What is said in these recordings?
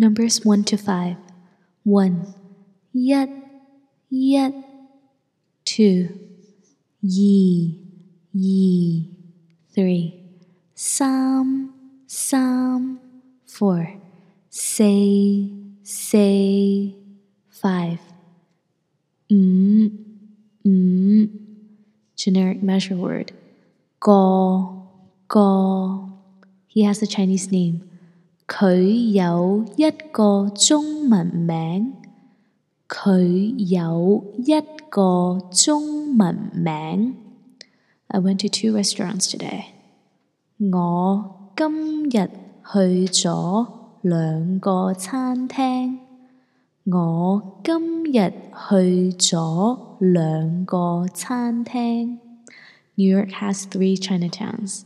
Numbers 1 to 5. 1. Yet, yet. 2. Ye, ye. 3. Psalm, psalm. 4. Say, say. 5. Mm, mm. Generic measure word. Go, go. He has a Chinese name. 佢有一个中文名，佢有一个中文名。I went to two restaurants today。我今日去咗两个餐厅。我今日去咗两个餐厅。New York has three Chinatowns。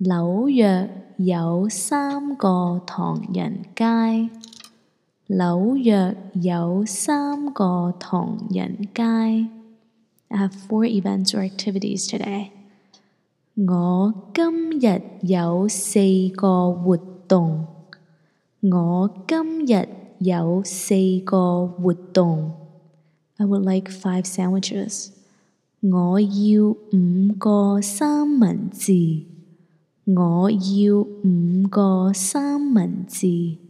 紐約有三个唐人街，纽约有三个唐人街。I have four events or activities today。我今日有四个活动。我今日有四个活动。I would like five sandwiches。我要五个三文治。我要五个三文治。